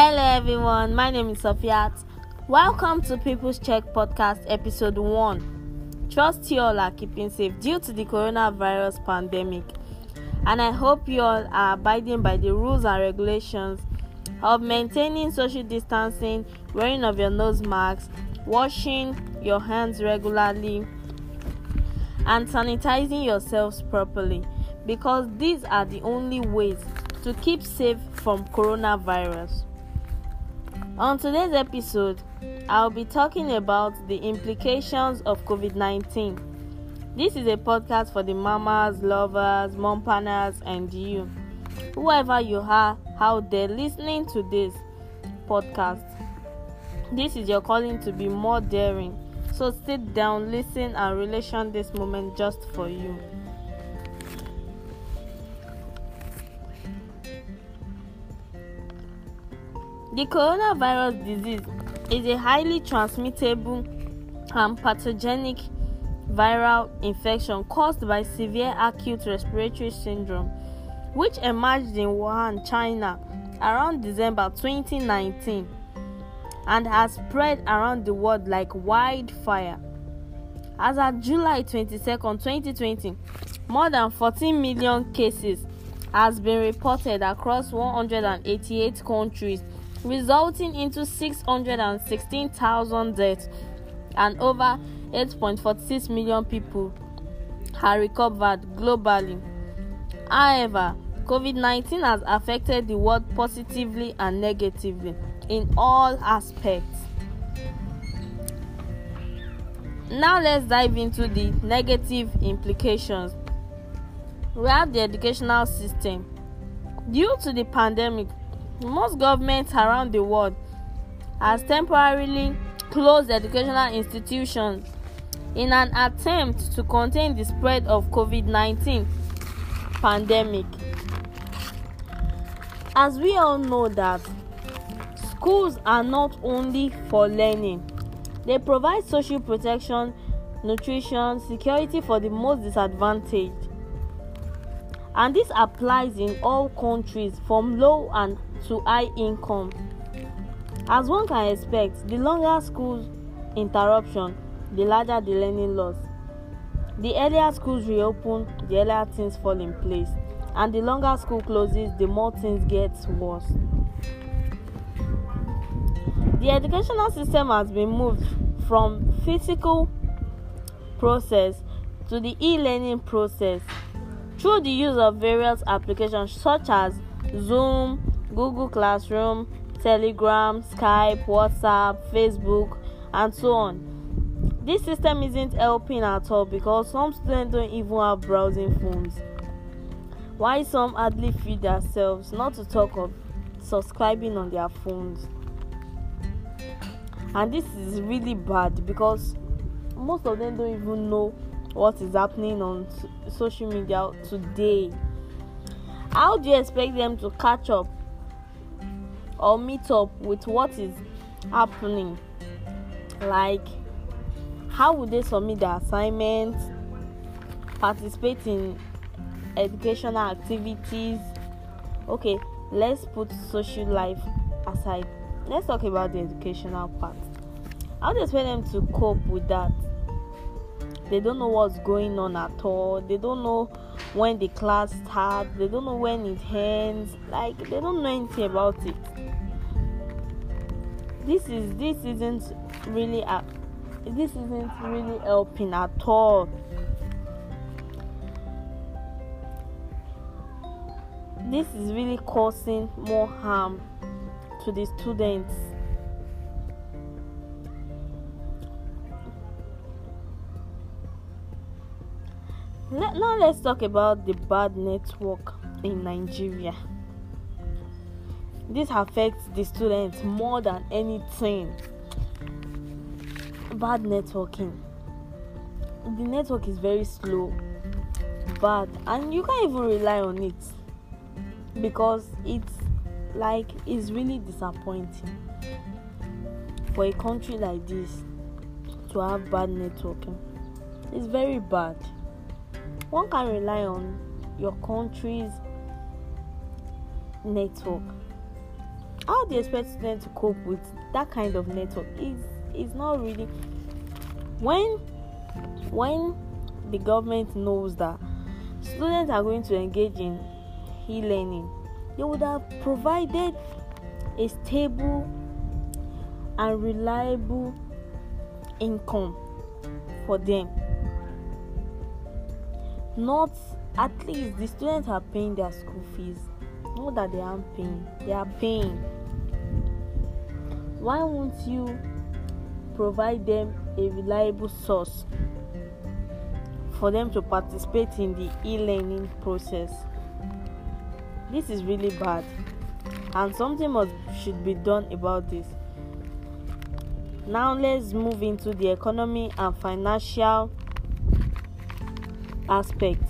Hello everyone, my name is Sofiat. Welcome to People's Check Podcast episode 1. Trust you all are keeping safe due to the coronavirus pandemic. And I hope you all are abiding by the rules and regulations of maintaining social distancing, wearing of your nose masks, washing your hands regularly, and sanitizing yourselves properly because these are the only ways to keep safe from coronavirus. On today's episode, I'll be talking about the implications of COVID 19. This is a podcast for the mamas, lovers, mom and you. Whoever you are out there listening to this podcast, this is your calling to be more daring. So sit down, listen, and relation this moment just for you. The coronavirus disease is a highly transmittable and pathogenic viral infection caused by severe acute respiratory syndrome, which emerged in Wuhan, China around December 2019 and has spread around the world like wildfire. As of July 22, 2020, more than 14 million cases has been reported across 188 countries resulting into 616,000 deaths and over 8.46 million people are recovered globally. However, COVID 19 has affected the world positively and negatively in all aspects. Now, let's dive into the negative implications. We have the educational system. Due to the pandemic, most governments around the world has temporarily closed educational institutions in an attempt to contain the spread of COVID-19 pandemic. As we all know that schools are not only for learning, they provide social protection, nutrition, security for the most disadvantaged. And this applies in all countries from low and to high income. As one can expect, the longer school interruption, the larger the learning loss. The earlier schools reopen, the earlier things fall in place, and the longer school closes, the more things get worse. The educational system has been moved from physical process to the e-learning process through the use of various applications such as Zoom, Google Classroom, Telegram, Skype, WhatsApp, Facebook, and so on. This system isn't helping at all because some students don't even have browsing phones. Why some hardly feed themselves, not to talk of subscribing on their phones. And this is really bad because most of them don't even know what is happening on social media today. How do you expect them to catch up or meet up with what is happening? Like how would they submit their assignments participate in educational activities? Okay let's put social life aside. Let's talk about the educational part. How do you expect them to cope with that they don't know what's going on at all. They don't know when the class starts. They don't know when it ends. Like they don't know anything about it. This is this isn't really uh, this isn't really helping at all. This is really causing more harm to the students Now let's talk about the bad network in Nigeria. This affects the students more than anything. Bad networking. The network is very slow bad and you can't even rely on it because it's like it's really disappointing for a country like this to have bad networking. It's very bad one can rely on your country's network. How do you expect students to cope with that kind of network? Is is not really when when the government knows that students are going to engage in e-learning they would have provided a stable and reliable income for them not at least the students are paying their school fees. Not that they aren't paying they are paying. Why won't you provide them a reliable source for them to participate in the e-learning process? This is really bad. And something must should be done about this. Now let's move into the economy and financial aspect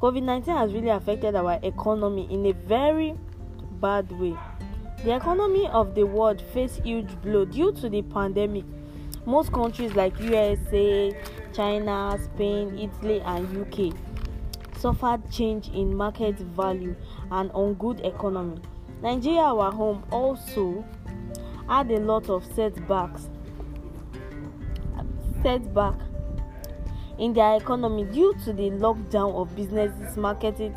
COVID 19 has really affected our economy in a very bad way. The economy of the world faced huge blow due to the pandemic. Most countries like USA, China, Spain, Italy, and UK suffered change in market value and on good economy. Nigeria, our home, also had a lot of setbacks. Setback in their economy due to the lockdown of businesses, marketed,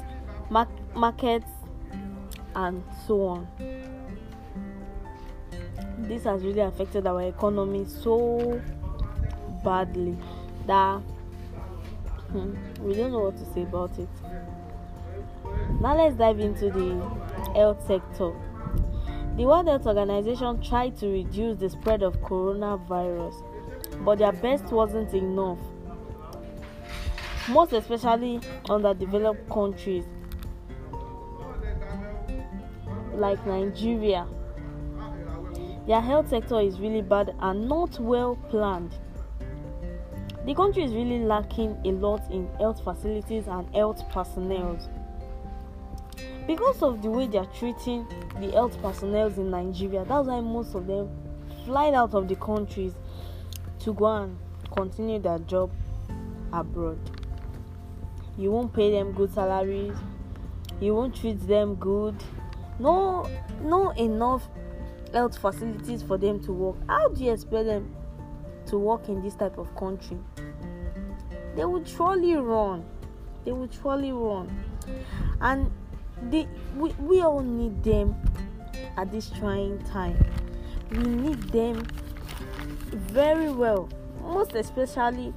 mar- markets, and so on. This has really affected our economy so badly that hmm, we don't know what to say about it. Now let's dive into the health sector. The World Health Organization tried to reduce the spread of coronavirus, but their best wasn't enough most especially underdeveloped countries like Nigeria. Their health sector is really bad and not well planned. The country is really lacking a lot in health facilities and health personnel. Because of the way they are treating the health personnel in Nigeria, that's why most of them fly out of the countries to go and continue their job abroad you won't pay them good salaries. You won't treat them good. No no enough health facilities for them to work. How do you expect them to work in this type of country? They would surely run. They would surely run. And they we, we all need them at this trying time. We need them very well most especially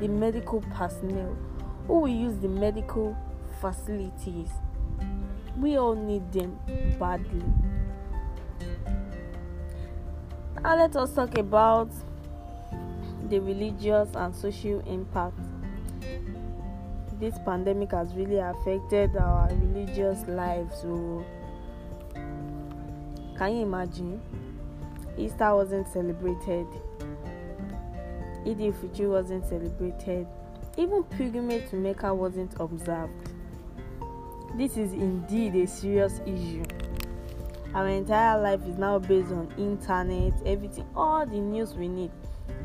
the medical personnel who will use the medical facilities. We all need them badly. Now, let us talk about the religious and social impact. This pandemic has really affected our religious lives. So, can you imagine? Easter wasn't celebrated. Eid al wasn't celebrated. Even pilgrimage to Mecca wasn't observed. This is indeed a serious issue. Our entire life is now based on internet, everything, all the news we need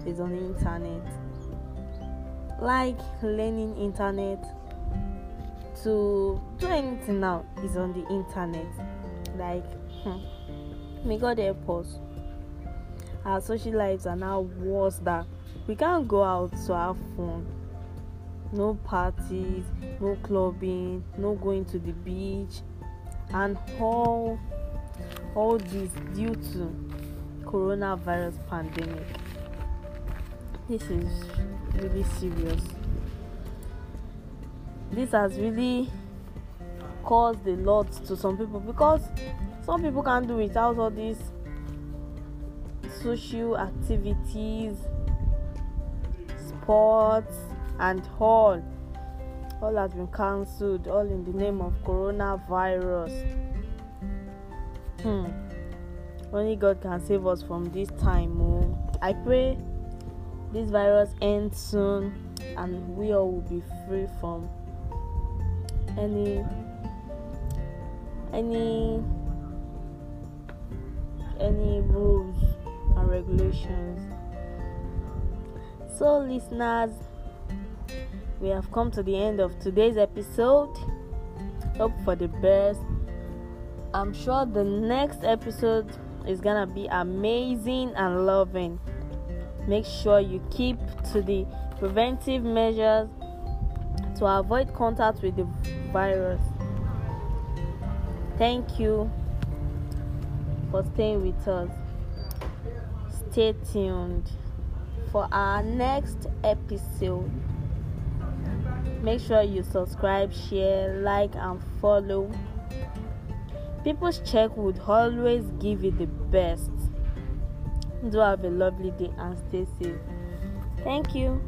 is on the internet. Like learning internet to do anything now is on the internet. Like, hmm, may God help us. Our social lives are now worse that we can't go out to have fun no parties, no clubbing, no going to the beach, and all all this due to coronavirus pandemic. This is really serious. This has really caused a lot to some people because some people can't do without all these social activities, sports, and all. All has been cancelled all in the name of coronavirus. Hmm. Only god can save us from this time oh. I pray this virus ends soon and we all will be free from any any any rules and regulations. So listeners we have come to the end of today's episode. Hope for the best. I'm sure the next episode is gonna be amazing and loving. Make sure you keep to the preventive measures to avoid contact with the virus. Thank you for staying with us. Stay tuned for our next episode. Make sure you subscribe, share, like, and follow. People's Check would always give you the best. Do have a lovely day and stay safe. Thank you.